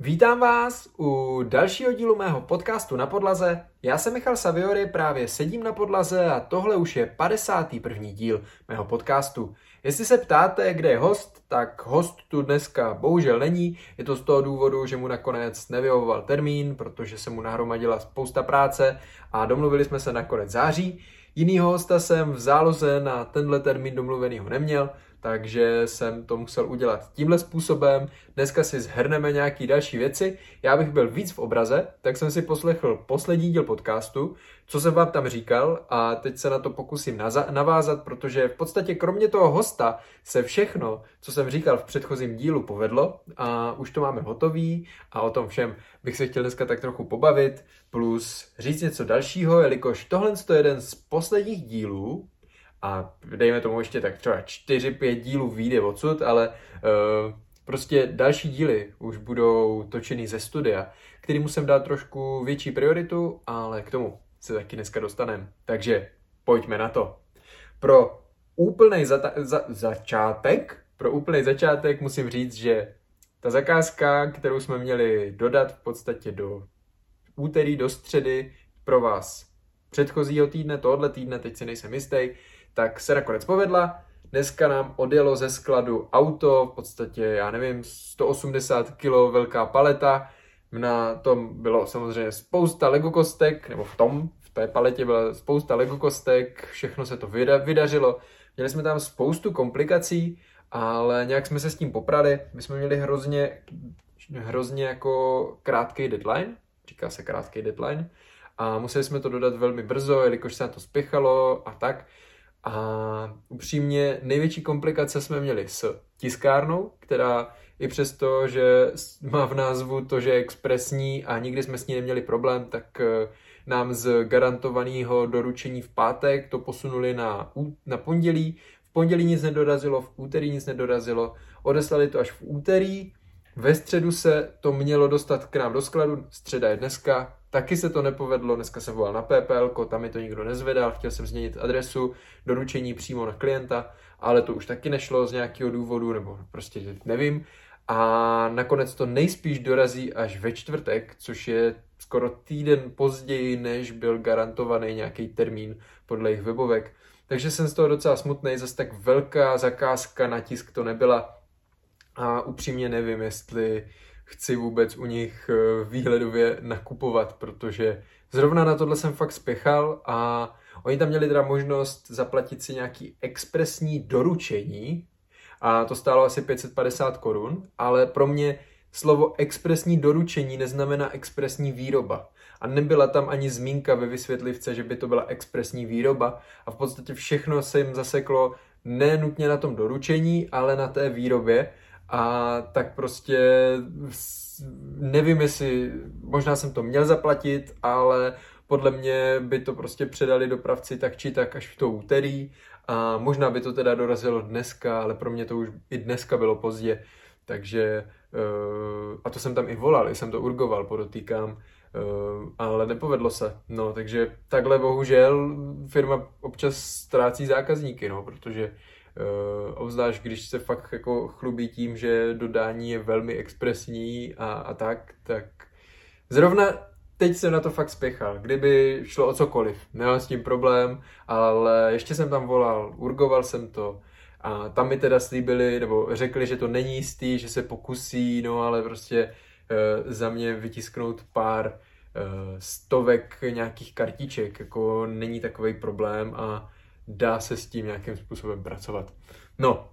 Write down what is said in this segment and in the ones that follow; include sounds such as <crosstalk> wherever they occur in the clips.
Vítám vás u dalšího dílu mého podcastu na podlaze. Já jsem Michal Saviory, právě sedím na podlaze a tohle už je 51. díl mého podcastu. Jestli se ptáte, kde je host, tak host tu dneska bohužel není. Je to z toho důvodu, že mu nakonec nevyhovoval termín, protože se mu nahromadila spousta práce a domluvili jsme se nakonec září. Jinýho hosta jsem v záloze na tenhle termín domluvenýho neměl, takže jsem to musel udělat tímhle způsobem. Dneska si zhrneme nějaký další věci. Já bych byl víc v obraze, tak jsem si poslechl poslední díl podcastu, co jsem vám tam říkal a teď se na to pokusím navázat, protože v podstatě kromě toho hosta se všechno, co jsem říkal v předchozím dílu, povedlo a už to máme hotový a o tom všem bych se chtěl dneska tak trochu pobavit, plus říct něco dalšího, jelikož tohle je jeden z posledních dílů, a dejme tomu ještě tak třeba 4-5 dílů výjde odsud, ale uh, prostě další díly už budou točený ze studia, který musím dát trošku větší prioritu, ale k tomu se taky dneska dostaneme. Takže pojďme na to. Pro úplný za- za- začátek, pro úplný začátek musím říct, že ta zakázka, kterou jsme měli dodat v podstatě do úterý, do středy pro vás předchozího týdne, tohle týdne, teď si nejsem jistý, tak se nakonec povedla. Dneska nám odjelo ze skladu auto, v podstatě, já nevím, 180 kg velká paleta. Na tom bylo samozřejmě spousta Lego kostek, nebo v tom, v té paletě byla spousta Lego kostek, všechno se to vydařilo. Měli jsme tam spoustu komplikací, ale nějak jsme se s tím poprali. My jsme měli hrozně, hrozně jako krátký deadline, říká se krátký deadline, a museli jsme to dodat velmi brzo, jelikož se na to spěchalo a tak. A upřímně největší komplikace jsme měli s tiskárnou, která i přesto, že má v názvu to, že je expresní a nikdy jsme s ní neměli problém, tak eh, nám z garantovaného doručení v pátek to posunuli na, na pondělí. V pondělí nic nedorazilo, v úterý nic nedorazilo, odeslali to až v úterý. Ve středu se to mělo dostat k nám do skladu, středa je dneska, Taky se to nepovedlo, dneska jsem volal na PPL, tam mi to nikdo nezvedal, chtěl jsem změnit adresu, doručení přímo na klienta, ale to už taky nešlo z nějakého důvodu, nebo prostě nevím. A nakonec to nejspíš dorazí až ve čtvrtek, což je skoro týden později, než byl garantovaný nějaký termín podle jejich webovek. Takže jsem z toho docela smutný, zase tak velká zakázka na tisk to nebyla. A upřímně nevím, jestli chci vůbec u nich eh, výhledově nakupovat, protože zrovna na tohle jsem fakt spěchal a oni tam měli teda možnost zaplatit si nějaký expresní doručení a to stálo asi 550 korun, ale pro mě slovo expresní doručení neznamená expresní výroba. A nebyla tam ani zmínka ve vysvětlivce, že by to byla expresní výroba a v podstatě všechno se jim zaseklo nenutně na tom doručení, ale na té výrobě a tak prostě nevím, jestli možná jsem to měl zaplatit, ale podle mě by to prostě předali dopravci tak či tak až v to úterý. A možná by to teda dorazilo dneska, ale pro mě to už i dneska bylo pozdě, takže uh, a to jsem tam i volal, jsem to urgoval, podotýkám, uh, ale nepovedlo se, no, takže takhle bohužel firma občas ztrácí zákazníky, no, protože obzvlášť, když se fakt jako chlubí tím, že dodání je velmi expresní a, a tak, tak zrovna teď jsem na to fakt spěchal. Kdyby šlo o cokoliv, neměl s tím problém, ale ještě jsem tam volal, urgoval jsem to a tam mi teda slíbili, nebo řekli, že to není jistý, že se pokusí, no ale prostě uh, za mě vytisknout pár uh, stovek nějakých kartiček, jako není takový problém a dá se s tím nějakým způsobem pracovat. No,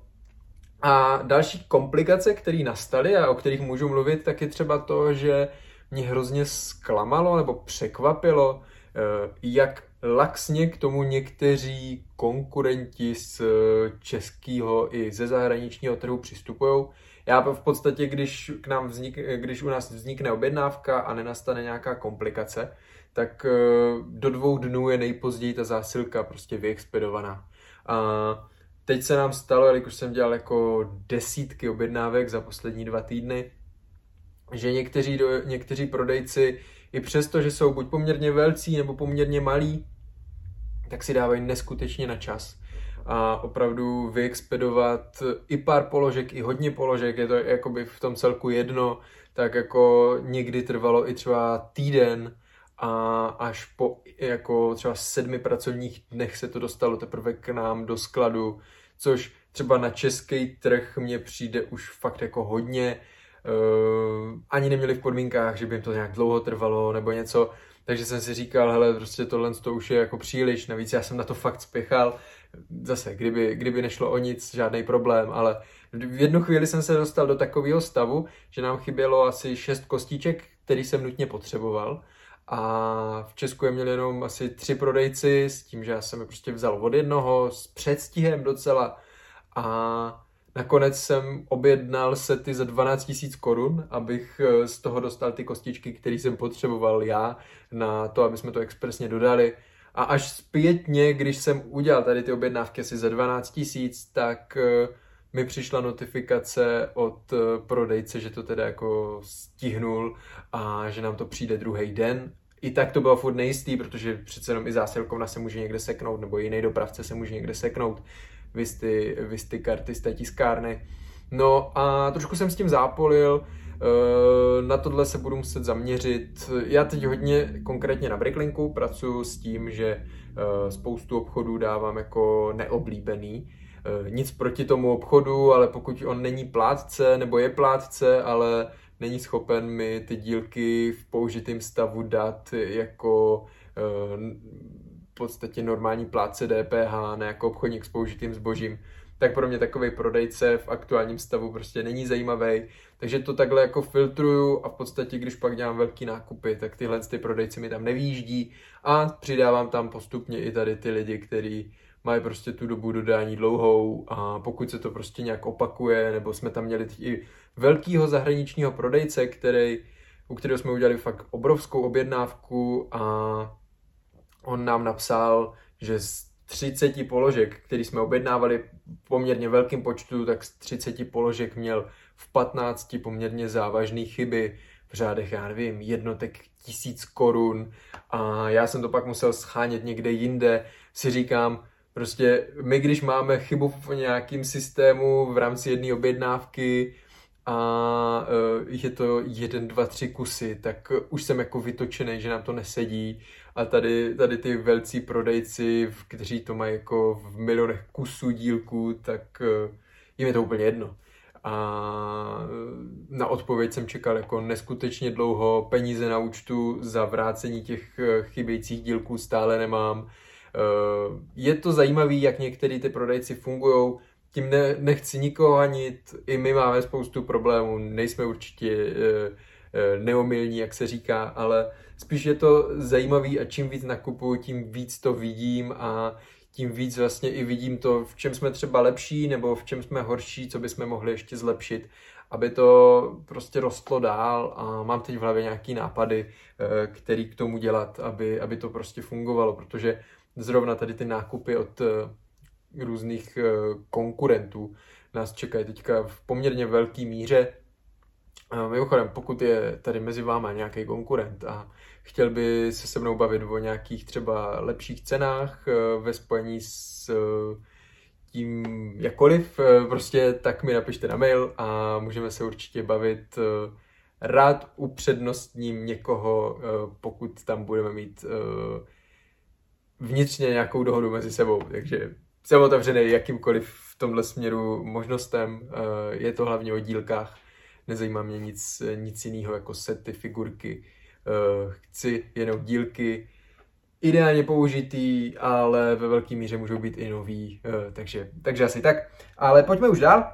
a další komplikace, které nastaly a o kterých můžu mluvit, tak je třeba to, že mě hrozně zklamalo nebo překvapilo, eh, jak laxně k tomu někteří konkurenti z českého i ze zahraničního trhu přistupují. Já v podstatě, když, k nám vznik, když u nás vznikne objednávka a nenastane nějaká komplikace, tak eh, do dvou dnů je nejpozději ta zásilka prostě vyexpedovaná. A teď se nám stalo, jelikož jsem dělal jako desítky objednávek za poslední dva týdny, že někteří, do, někteří prodejci i přesto, že jsou buď poměrně velcí nebo poměrně malí, tak si dávají neskutečně na čas. a opravdu vyexpedovat i pár položek, i hodně položek, je to jakoby v tom celku jedno, tak jako někdy trvalo i třeba týden a až po jako třeba sedmi pracovních dnech se to dostalo teprve k nám do skladu, což třeba na český trh mně přijde už fakt jako hodně, uh, ani neměli v podmínkách, že by jim to nějak dlouho trvalo nebo něco, takže jsem si říkal, hele, prostě tohle to už je jako příliš, navíc já jsem na to fakt spěchal, zase, kdyby, kdyby nešlo o nic, žádný problém, ale v jednu chvíli jsem se dostal do takového stavu, že nám chybělo asi šest kostiček, který jsem nutně potřeboval a v Česku je měl jenom asi tři prodejci s tím, že já jsem je prostě vzal od jednoho s předstihem docela a nakonec jsem objednal sety za 12 000 korun, abych eh, z toho dostal ty kostičky, které jsem potřeboval já na to, aby jsme to expresně dodali. A až zpětně, když jsem udělal tady ty objednávky asi za 12 000, tak eh, mi přišla notifikace od eh, prodejce, že to teda jako stihnul a že nám to přijde druhý den. I tak to bylo furt nejistý, protože přece jenom i zásilkovna se může někde seknout, nebo jiný dopravce se může někde seknout, vy ty, vy ty karty z té tiskárny. No a trošku jsem s tím zápolil, eh, na tohle se budu muset zaměřit. Já teď hodně konkrétně na Bricklinku pracuji s tím, že eh, spoustu obchodů dávám jako neoblíbený, nic proti tomu obchodu, ale pokud on není plátce nebo je plátce, ale není schopen mi ty dílky v použitém stavu dát jako eh, v podstatě normální plátce DPH, ne jako obchodník s použitým zbožím, tak pro mě takový prodejce v aktuálním stavu prostě není zajímavý. Takže to takhle jako filtruju a v podstatě, když pak dělám velký nákupy, tak tyhle ty prodejci mi tam nevýjíždí a přidávám tam postupně i tady ty lidi, kteří mají prostě tu dobu dodání dlouhou a pokud se to prostě nějak opakuje, nebo jsme tam měli i velkýho zahraničního prodejce, který, u kterého jsme udělali fakt obrovskou objednávku a on nám napsal, že z 30 položek, který jsme objednávali poměrně velkým počtu, tak z 30 položek měl v 15 poměrně závažné chyby v řádech, já nevím, jednotek tisíc korun. A já jsem to pak musel schánět někde jinde, si říkám, Prostě my, když máme chybu v nějakém systému v rámci jedné objednávky a uh, je to jeden, dva, tři kusy, tak už jsem jako vytočený, že nám to nesedí. A tady, tady ty velcí prodejci, kteří to mají jako v milionech kusů dílků, tak uh, jim je to úplně jedno. A na odpověď jsem čekal jako neskutečně dlouho, peníze na účtu za vrácení těch chybějících dílků stále nemám Eh, je to zajímavé, jak některý ty prodejci fungují, tím ne, nechci nikoho hanit, i my máme spoustu problémů, nejsme určitě e, e, neomilní, jak se říká, ale spíš je to zajímavý a čím víc nakupuju, tím víc to vidím a tím víc vlastně i vidím to, v čem jsme třeba lepší nebo v čem jsme horší, co bychom mohli ještě zlepšit, aby to prostě rostlo dál. A mám teď v hlavě nějaký nápady, který k tomu dělat, aby, aby to prostě fungovalo, protože zrovna tady ty nákupy od eh, různých eh, konkurentů nás čekají teďka v poměrně velké míře. Mimochodem, pokud je tady mezi váma nějaký konkurent a chtěl by se se mnou bavit o nějakých třeba lepších cenách eh, ve spojení s tím jakkoliv, prostě tak mi napište na mail a můžeme se určitě bavit. Rád upřednostním někoho, pokud tam budeme mít vnitřně nějakou dohodu mezi sebou, takže jsem otevřený jakýmkoliv v tomhle směru možnostem, eh, je to hlavně o dílkách, nezajímá mě nic, nic jiného jako sety, figurky, eh, chci jenom dílky, ideálně použitý, ale ve velké míře můžou být i nový, eh, takže, takže asi tak. Ale pojďme už dál.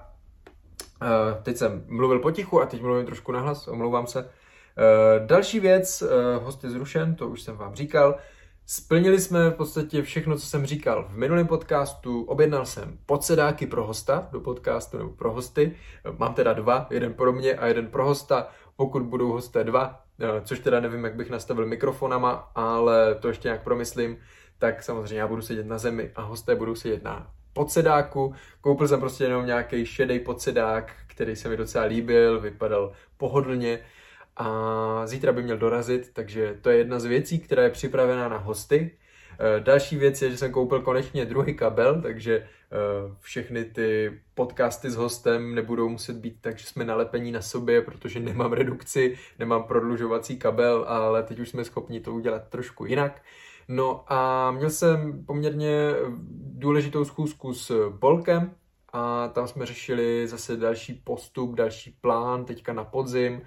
Teď jsem mluvil potichu a teď mluvím trošku nahlas, omlouvám se. Další věc, host je zrušen, to už jsem vám říkal. Splnili jsme v podstatě všechno, co jsem říkal v minulém podcastu. Objednal jsem podsedáky pro hosta do podcastu nebo pro hosty. Mám teda dva, jeden pro mě a jeden pro hosta. Pokud budou hosté dva, eh, což teda nevím, jak bych nastavil mikrofonama, ale to ještě nějak promyslím, tak samozřejmě já budu sedět na zemi a hosté budou sedět na podsedáku. Koupil jsem prostě jenom nějaký šedý podsedák, který se mi docela líbil, vypadal pohodlně a zítra by měl dorazit, takže to je jedna z věcí, která je připravená na hosty. Další věc je, že jsem koupil konečně druhý kabel, takže všechny ty podcasty s hostem nebudou muset být tak, že jsme nalepení na sobě, protože nemám redukci, nemám prodlužovací kabel, ale teď už jsme schopni to udělat trošku jinak. No a měl jsem poměrně důležitou schůzku s Bolkem, a tam jsme řešili zase další postup, další plán teďka na podzim.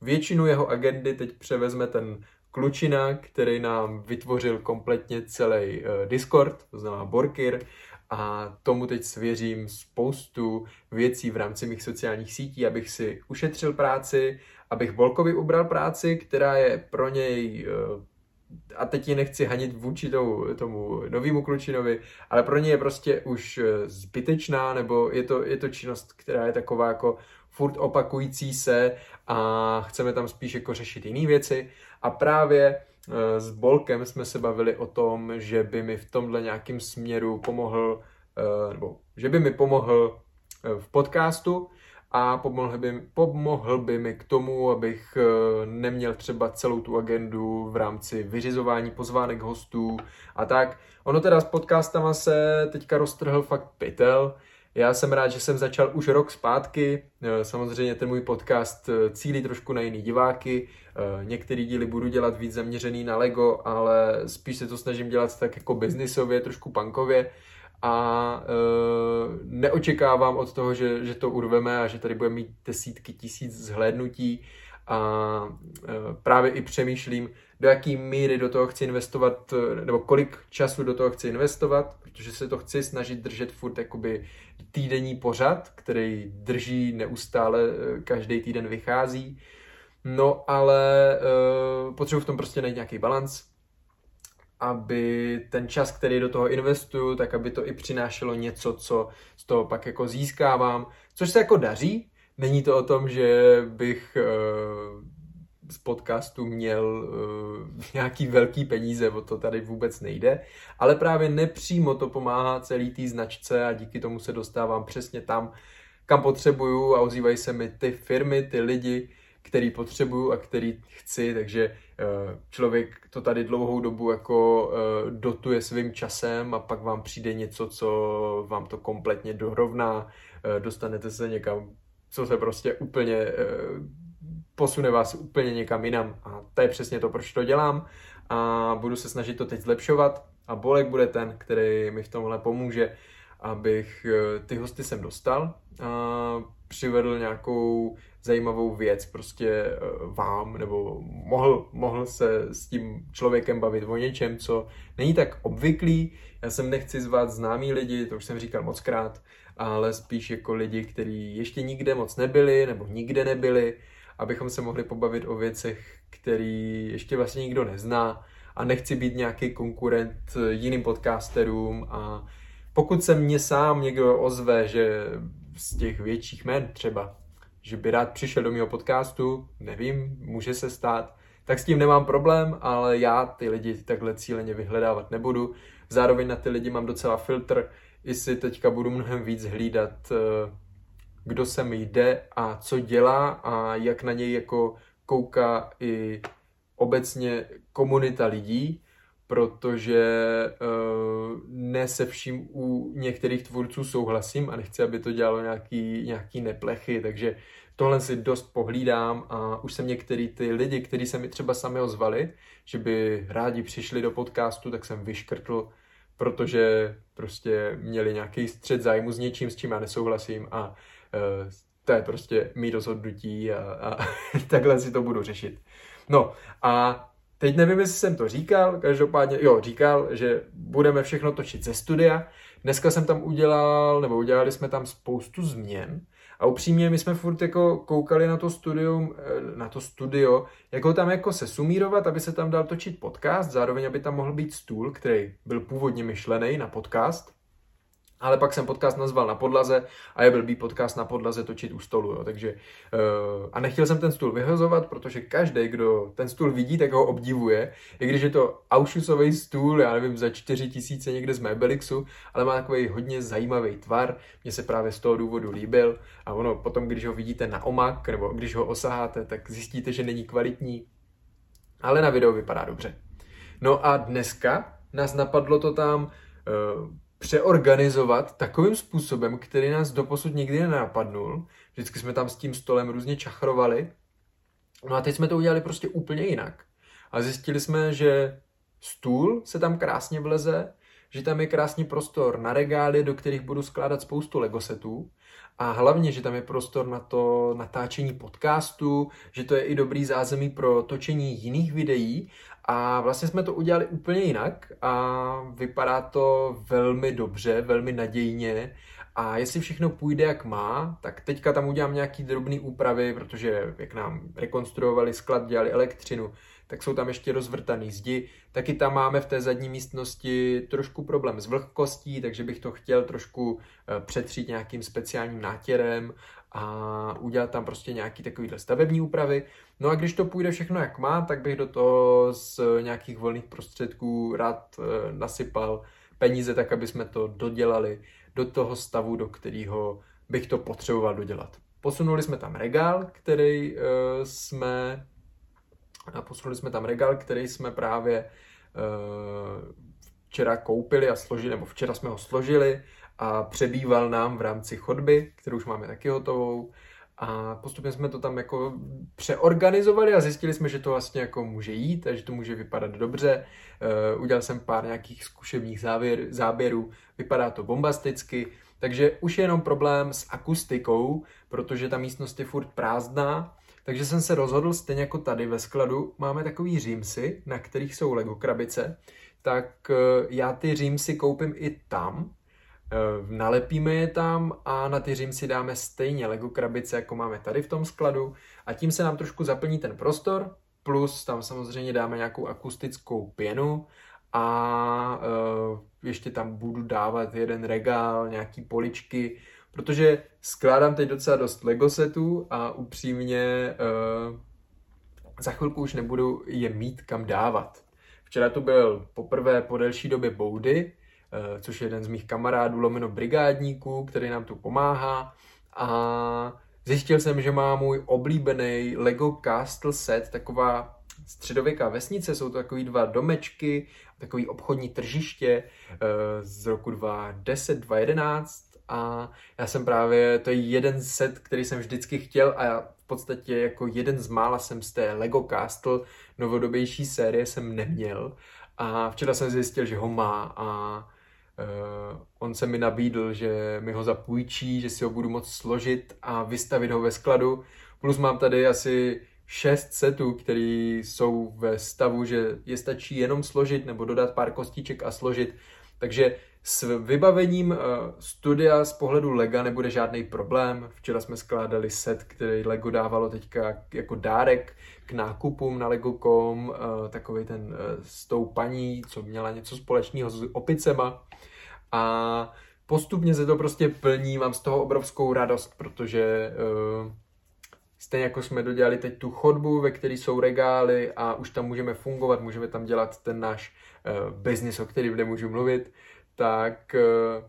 Většinu jeho agendy teď převezme ten klučina, který nám vytvořil kompletně celý uh, Discord, to znamená Borkir, a tomu teď svěřím spoustu věcí v rámci mých sociálních sítí, abych si ušetřil práci, abych Bolkovi ubral práci, která je pro něj uh, a teď ji nechci hanit vůči tomu, tomu novému klučinovi, ale pro ně je prostě už eh, zbytečná, nebo je to, je to činnost, která je taková jako furt opakující se a chceme tam spíš jako řešit jiné věci. A právě eh, s Bolkem jsme se bavili o tom, že by mi v tomhle nějakým směru pomohl, eh, nebo že by mi pomohl v podcastu, a pomohl by, pomohl by mi k tomu, abych eh, neměl třeba celou tu agendu v rámci vyřizování pozvánek hostů a tak. Ono teda s podcastama se teďka roztrhl fakt pytel. Já jsem rád, že jsem začal už rok zpátky. Eh, samozřejmě ten můj podcast eh, cílí trošku na jiný diváky. Některý díly budu dělat víc zaměřený na Lego, ale spíš se to snažím dělat tak jako biznisově, trošku punkově a e, neočekávám od toho, že, že to urveme a že tady budeme mít desítky tisíc zhlédnutí a e, právě i přemýšlím, do jaký míry do toho chci investovat, nebo kolik času do toho chci investovat, protože se to chci snažit držet furt jakoby týdenní pořad, který drží neustále, každý týden vychází. No ale e, potřebuji v tom prostě najít nějaký balans aby ten čas, který do toho investuju, tak aby to i přinášelo něco, co z toho pak jako získávám, což se jako daří. Není to o tom, že bych uh, z podcastu měl uh, <laughs> nějaký velký peníze, o to tady vůbec nejde, ale právě nepřímo to pomáhá celý té značce a díky tomu se dostávám přesně tam, kam potřebuju a ozývají se mi ty firmy, ty lidi, který potřebuju a který chci, takže eh, člověk to tady dlouhou dobu jako eh, dotuje svým časem a pak vám přijde něco, co vám to kompletně dorovná, eh, dostanete se někam, co se prostě úplně posune vás úplně někam jinam. A to je přesně to, proč to dělám. A budu se snažit to teď zlepšovat. A Bolek bude ten, který mi v tomhle pomůže, abych ty hosty sem dostal a přivedl nějakou zajímavou věc prostě eh, vám, nebo mohl, mohl se s tím člověkem bavit o něčem, co není tak obvyklý. Já jsem nechci zvát známý lidi, to už jsem říkal moc krát, ale spíš jako lidi, kteří ještě nikde moc nebyli, nebo nikde nebyli, abychom se mohli pobavit o věcech, který ještě vlastně nikdo nezná a nechci být nějaký konkurent jiným podcasterům a pokud se mě sám někdo ozve, že z těch větších men třeba, že by rád přišel do mého podcastu, nevím, může se stát, tak s tím nemám problém, ale já ty lidi takhle cíleně vyhledávat nebudu. Zároveň na ty lidi mám docela filtr, i si teďka budu mnohem víc hlídat, eh, kdo se mi jde a co dělá a jak na něj jako kouká i obecně komunita lidí, protože uh, ne se vším u některých tvůrců souhlasím a nechci, aby to dělalo nějaký, nějaký neplechy, takže tohle si dost pohlídám a už jsem některý ty lidi, kteří se mi třeba sami ozvali, že by rádi přišli do podcastu, tak jsem vyškrtl, protože prostě měli nějaký střed zájmu s něčím, s čím já nesouhlasím a uh, to je prostě mý rozhodnutí a, a <laughs> takhle si to budu řešit. No a Teď nevím, jestli jsem to říkal, každopádně, jo, říkal, že budeme všechno točit ze studia. Dneska jsem tam udělal, nebo udělali jsme tam spoustu změn. A upřímně, my jsme furt jako koukali na to studium, eh, na to studio, jako tam jako se sumírovat, aby se tam dal točit podcast, zároveň aby tam mohl být stůl, který byl původně myšlený na podcast, ale pak jsem podcast nazval na podlaze a je blbý podcast na podlaze točit u stolu, jo. takže uh, a nechtěl jsem ten stůl vyhazovat, protože každý, kdo ten stůl vidí, tak ho obdivuje, i když je to Auschwitzový stůl, já nevím, za 4 tisíce někde z Mebelixu, ale má takový hodně zajímavý tvar, mně se právě z toho důvodu líbil a ono potom, když ho vidíte na omak, nebo když ho osaháte, tak zjistíte, že není kvalitní, ale na videu vypadá dobře. No a dneska nás napadlo to tam uh, přeorganizovat takovým způsobem, který nás doposud nikdy nenapadnul. Vždycky jsme tam s tím stolem různě čachrovali. No a teď jsme to udělali prostě úplně jinak. A zjistili jsme, že stůl se tam krásně vleze, že tam je krásný prostor na regály, do kterých budu skládat spoustu legosetů a hlavně, že tam je prostor na to natáčení podcastu, že to je i dobrý zázemí pro točení jiných videí a vlastně jsme to udělali úplně jinak a vypadá to velmi dobře, velmi nadějně a jestli všechno půjde jak má, tak teďka tam udělám nějaký drobný úpravy, protože jak nám rekonstruovali sklad, dělali elektřinu, tak jsou tam ještě rozvrtaný zdi. Taky tam máme v té zadní místnosti trošku problém s vlhkostí, takže bych to chtěl trošku eh, přetřít nějakým speciálním nátěrem a udělat tam prostě nějaký takovýhle stavební úpravy. No a když to půjde všechno jak má, tak bych do toho z nějakých volných prostředků rád eh, nasypal peníze, tak aby jsme to dodělali do toho stavu, do kterého bych to potřeboval dodělat. Posunuli jsme tam regál, který uh, jsme a posunuli jsme tam regál, který jsme právě uh, včera koupili a složili, nebo včera jsme ho složili a přebýval nám v rámci chodby, kterou už máme taky hotovou. A postupně jsme to tam jako přeorganizovali a zjistili jsme, že to vlastně jako může jít a že to může vypadat dobře. Uh, udělal jsem pár nějakých zkušebních záběr, záběrů, vypadá to bombasticky, takže už je jenom problém s akustikou, protože ta místnost je furt prázdná, takže jsem se rozhodl, stejně jako tady ve skladu, máme takový římsy, na kterých jsou Lego krabice, tak uh, já ty římsy koupím i tam, Eh, nalepíme je tam a na ty římsy dáme stejně Lego krabice, jako máme tady v tom skladu a tím se nám trošku zaplní ten prostor, plus tam samozřejmě dáme nějakou akustickou pěnu a uh, ještě tam budu dávat jeden regál, nějaký poličky, protože skládám teď docela dost Lego setů a upřímně uh, za chvilku už nebudu je mít kam dávat. Včera tu byl poprvé po delší době Boudy, Eh, což je jeden z mých kamarádů, lomeno brigádníků, který nám tu pomáhá. A zjistil jsem, že má můj oblíbený Lego Castle set, taková středověká vesnice, jsou to takový dva domečky, takový obchodní tržiště eh, z roku 2010, 2011 a já jsem právě, to je jeden set, který jsem vždycky chtěl a já v podstatě jako jeden z mála jsem z té Lego Castle novodobější série jsem neměl a včera jsem zjistil, že ho má a Uh, on se mi nabídl, že mi ho zapůjčí, že si ho budu moct složit a vystavit ho ve skladu. Plus mám tady asi šest setů, které jsou ve stavu, že je stačí jenom složit nebo dodat pár kostiček a složit. Takže s vybavením uh, studia z pohledu Lega nebude žádný problém. Včera jsme skládali set, který Lego dávalo teďka jako dárek k nákupům na Lego.com, uh, takový ten uh, s tou paní, co měla něco společného s opicema. A postupně se to prostě plní, mám z toho obrovskou radost, protože stejně jako jsme dodělali teď tu chodbu, ve které jsou regály a už tam můžeme fungovat, můžeme tam dělat ten náš business, o kterém nemůžu mluvit, tak uh,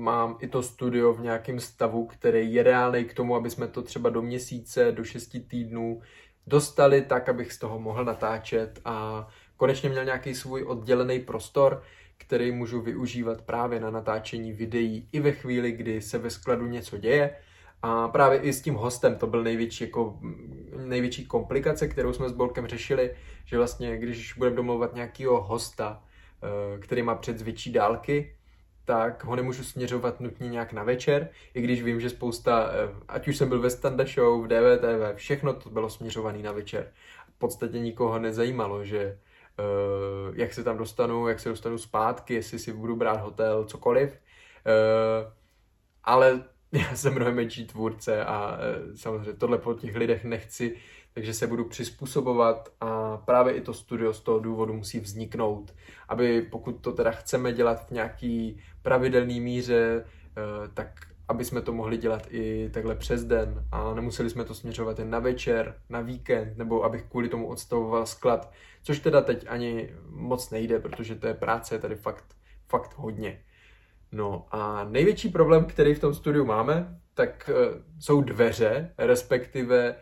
mám i to studio v nějakém stavu, který je reálný k tomu, aby jsme to třeba do měsíce, do šesti týdnů dostali tak, abych z toho mohl natáčet a konečně měl nějaký svůj oddělený prostor, který můžu využívat právě na natáčení videí i ve chvíli, kdy se ve skladu něco děje. A právě i s tím hostem to byl největší, jako, největší komplikace, kterou jsme s Bolkem řešili, že vlastně, když budeme domluvat nějakého hosta, eh, který má před zvětší dálky, tak ho nemůžu směřovat nutně nějak na večer, i když vím, že spousta, eh, ať už jsem byl ve Standa Show, v DVTV, všechno to bylo směřované na večer. V podstatě nikoho nezajímalo, že uh, jak se tam dostanu, jak se dostanu zpátky, jestli si budu brát hotel, cokoliv. Ale <laughs> já jsem mnohem menší tvůrce a samozřejmě tohle po těch lidech nechci, takže se budu přizpůsobovat a právě i to studio z toho důvodu musí vzniknout, aby pokud to teda chceme dělat v nějaký pravidelný míře, tak aby jsme to mohli dělat i takhle přes den a nemuseli jsme to směřovat jen na večer, na víkend, nebo abych kvůli tomu odstavoval sklad, což teda teď ani moc nejde, protože to je práce je tady fakt, fakt hodně. No a největší problém, který v tom studiu máme, tak uh, jsou dveře, respektive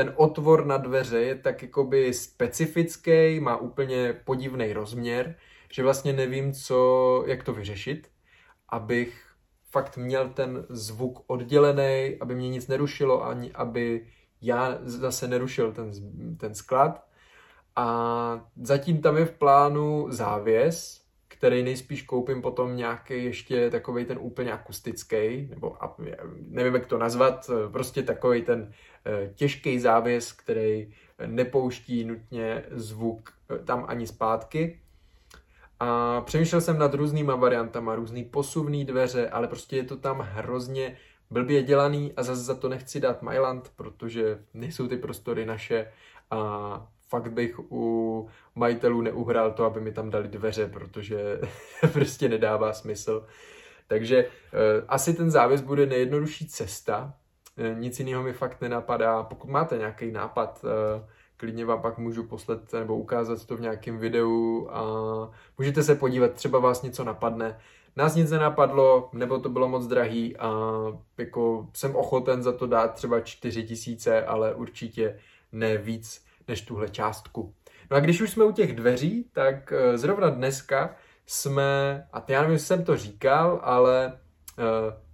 ten otvor na dveře je tak jakoby specifický, má úplně podivný rozměr, že vlastně nevím, co, jak to vyřešit, abych fakt měl ten zvuk oddělený, aby mě nic nerušilo, ani aby já zase nerušil ten, ten sklad. A zatím tam je v plánu závěs, který nejspíš koupím potom nějaký ještě takový ten úplně akustický, nebo nevím, jak to nazvat, prostě takový ten eh, těžký závěs, který nepouští nutně zvuk eh, tam ani zpátky. A přemýšlel jsem nad různýma variantama, různý posuvný dveře, ale prostě je to tam hrozně blbě dělaný a zase za to nechci dát Myland, protože nejsou ty prostory naše a fakt bych u majitelů neuhrál to, aby mi tam dali dveře, protože <laughs> prostě nedává smysl. Takže e, asi ten závěs bude nejjednodušší cesta, e, nic jiného mi fakt nenapadá. Pokud máte nějaký nápad, e, klidně vám pak můžu poslat nebo ukázat to v nějakém videu a můžete se podívat, třeba vás něco napadne. Nás nic nenapadlo, nebo to bylo moc drahý a jako jsem ochoten za to dát třeba 4 tisíce, ale určitě ne víc než tuhle částku. No a když už jsme u těch dveří, tak eh, zrovna dneska jsme, a já nevím, jsem to říkal, ale eh,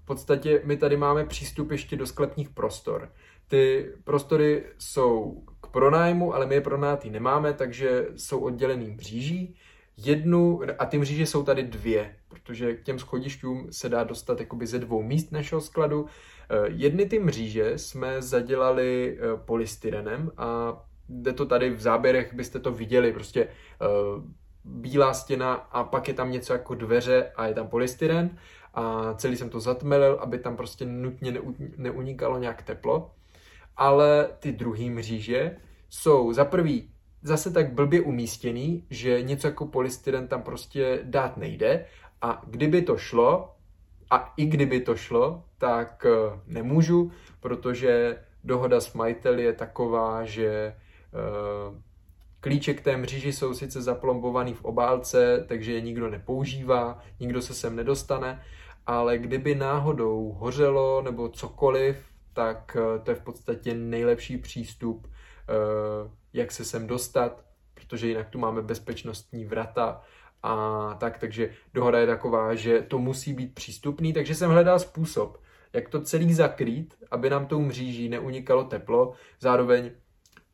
v podstatě my tady máme přístup ještě do sklepních prostor. Ty prostory jsou k pronájmu, ale my je pronátý nemáme, takže jsou oddělený mříží. Jednu, a ty mříže jsou tady dvě, protože k těm schodišťům se dá dostat jakoby ze dvou míst našeho skladu. Eh, jedny ty mříže jsme zadělali polystyrenem a jde to tady v záběrech, byste to viděli, prostě uh, bílá stěna a pak je tam něco jako dveře a je tam polystyren a celý jsem to zatmelil, aby tam prostě nutně neunikalo nějak teplo. Ale ty druhý mříže jsou za prvý zase tak blbě umístěný, že něco jako polystyren tam prostě dát nejde a kdyby to šlo, a i kdyby to šlo, tak eh, nemůžu, protože dohoda s majiteli je taková, že klíče k té mříži jsou sice zaplombovaný v obálce, takže je nikdo nepoužívá, nikdo se sem nedostane, ale kdyby náhodou hořelo nebo cokoliv, tak eh, to je v podstatě nejlepší přístup, eh, jak se sem dostat, protože jinak tu máme bezpečnostní vrata a tak, takže dohoda je taková, že to musí být přístupný, takže jsem hledal způsob, jak to celý zakrýt, aby nám tou mříží neunikalo teplo, zároveň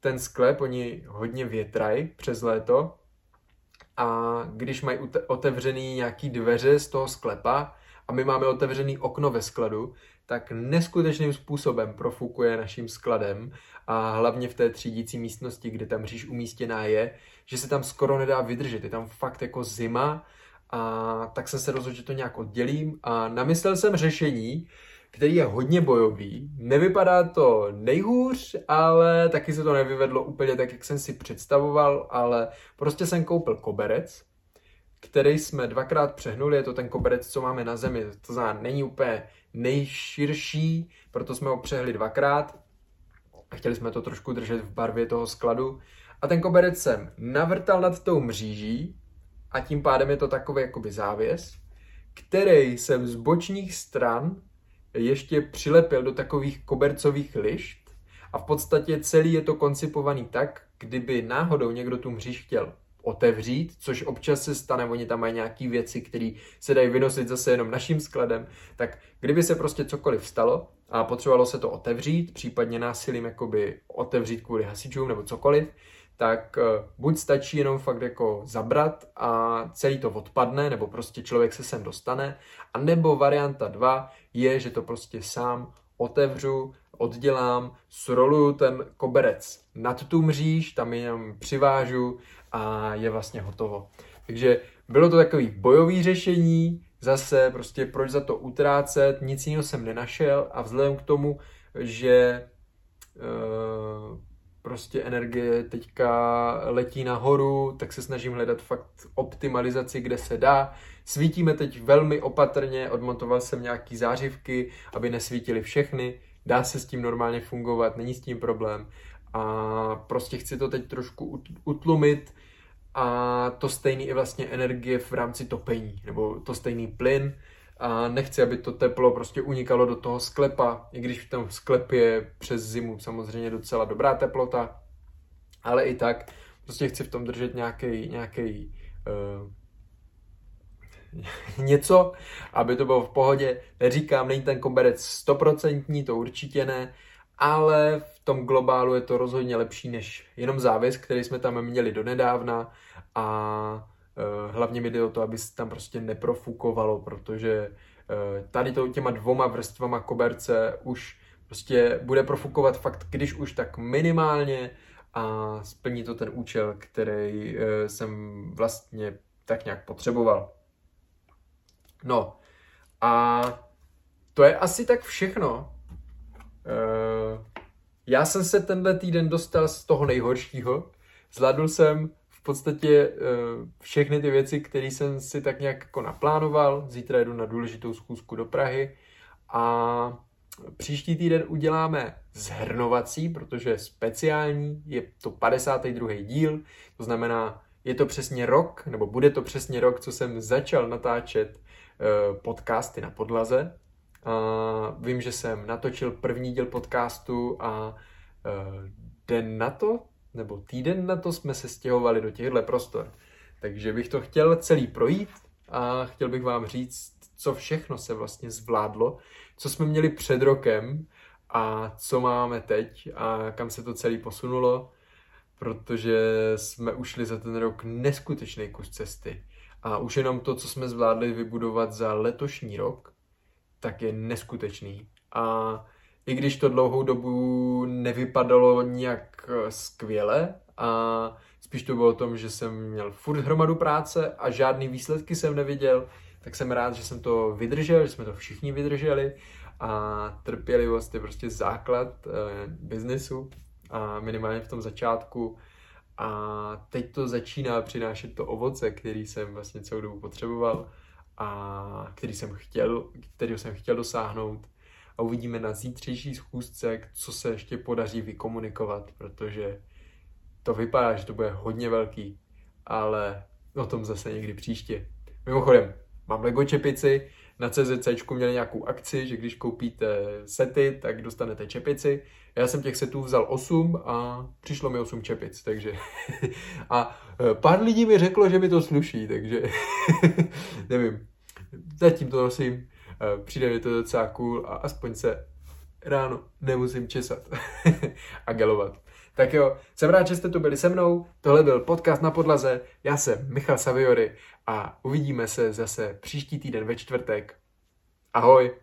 ten sklep, oni hodně větrají přes léto a když mají otevřený nějaký dveře z toho sklepa a my máme otevřený okno ve skladu, tak neskutečným způsobem profukuje naším skladem a hlavně v té třídící místnosti, kde tam mříž umístěná je, že se tam skoro nedá vydržet. Je tam fakt jako zima a tak jsem se rozhodl, že to nějak oddělím a namyslel jsem řešení, který je hodně bojový. Nevypadá to nejhůř, ale taky se to nevyvedlo úplně tak, jak jsem si představoval, ale prostě jsem koupil koberec, který jsme dvakrát přehnuli, je to ten koberec, co máme na zemi, to znamená, není úplně nejširší, proto jsme ho přehli dvakrát a chtěli jsme to trošku držet v barvě toho skladu. A ten koberec jsem navrtal nad tou mříží a tím pádem je to takový jakoby závěs, který jsem z bočních stran ještě přilepil do takových kobercových lišt a v podstatě celý je to koncipovaný tak, kdyby náhodou někdo tu mříž chtěl otevřít, což občas se stane, oni tam mají nějaké věci, které se dají vynosit zase jenom naším skladem, tak kdyby se prostě cokoliv stalo a potřebovalo se to otevřít, případně násilím jakoby otevřít kvůli hasičům nebo cokoliv, tak eh, buď stačí jenom fakt jako zabrat a celý to odpadne, nebo prostě člověk se sem dostane, a nebo varianta 2 je, že to prostě sám otevřu, oddělám, sroluju ten koberec nad tu mříž, tam jenom přivážu a je vlastně hotovo. Takže bylo to takový bojový řešení, zase prostě proč za to utrácet, nic jiného jsem nenašel a vzhledem k tomu, že uh, prostě energie teďka letí nahoru, tak se snažím hledat fakt optimalizaci, kde se dá. Svítíme teď velmi opatrně, odmontoval jsem nějaký zářivky, aby nesvítily všechny, dá se s tím normálně fungovat, není s tím problém. A prostě chci to teď trošku utlumit a to stejný i vlastně energie v rámci topení, nebo to stejný plyn, a nechci, aby to teplo prostě unikalo do toho sklepa, i když v tom sklepě je přes zimu samozřejmě docela dobrá teplota, ale i tak prostě chci v tom držet nějaký nějaký uh, <laughs> něco, aby to bylo v pohodě. Neříkám, není ten koberec stoprocentní, to určitě ne, ale v tom globálu je to rozhodně lepší než jenom závěs, který jsme tam měli donedávna a hlavně mi jde o to, aby se tam prostě neprofukovalo, protože uh, tady to těma dvoma vrstvama koberce už prostě bude profukovat fakt, když už tak minimálně a splní to ten účel, který uh, jsem vlastně tak nějak potřeboval. No a to je asi tak všechno. Uh, já jsem se tenhle týden dostal z toho nejhoršího. Zvládl jsem podstatě uh, všechny ty věci, které jsem si tak nějak jako naplánoval. Zítra jedu na důležitou schůzku do Prahy a příští týden uděláme zhrnovací, protože speciální, je to 52. díl, to znamená, je to přesně rok, nebo bude to přesně rok, co jsem začal natáčet uh, podcasty na podlaze. Uh, vím, že jsem natočil první díl podcastu a uh, den na to, nebo týden na to jsme se stěhovali do těchto prostor. Takže bych to chtěl celý projít a chtěl bych vám říct, co všechno se vlastně zvládlo, co jsme měli před rokem a co máme teď a kam se to celý posunulo, protože jsme ušli za ten rok neskutečný kus cesty. A už jenom to, co jsme zvládli vybudovat za letošní rok, tak je neskutečný. A i když to dlouhou dobu nevypadalo nějak eh, skvěle a spíš to bylo o tom, že jsem měl furt hromadu práce a žádný výsledky jsem neviděl, tak jsem rád, že jsem to vydržel, že jsme to všichni vydrželi a trpělivost je prostě základ uh, biznesu a minimálně v tom začátku. A teď to začíná přinášet to ovoce, který jsem vlastně celou dobu potřeboval a který jsem chtěl, který jsem chtěl dosáhnout a uvidíme na zítřejší schůzce, co se ještě podaří vykomunikovat, protože to vypadá, že to bude hodně velký, ale o tom zase někdy příště. Mimochodem, mám Lego čepici, na CZC měli nějakou akci, že když koupíte sety, tak dostanete čepici. Já jsem těch setů vzal 8 a přišlo mi 8 čepic, takže <laughs> a e, pár lidí mi řeklo, že mi to sluší, takže <laughs> nevím. Zatím to nosím, přijde mi to docela cool a aspoň se ráno nemusím česat <laughs> a gelovat. Tak jo, jsem rád, že jste tu byli se mnou. Tohle byl podcast na podlaze. Já jsem Michal Saviory a uvidíme se zase příští týden ve čtvrtek. Ahoj!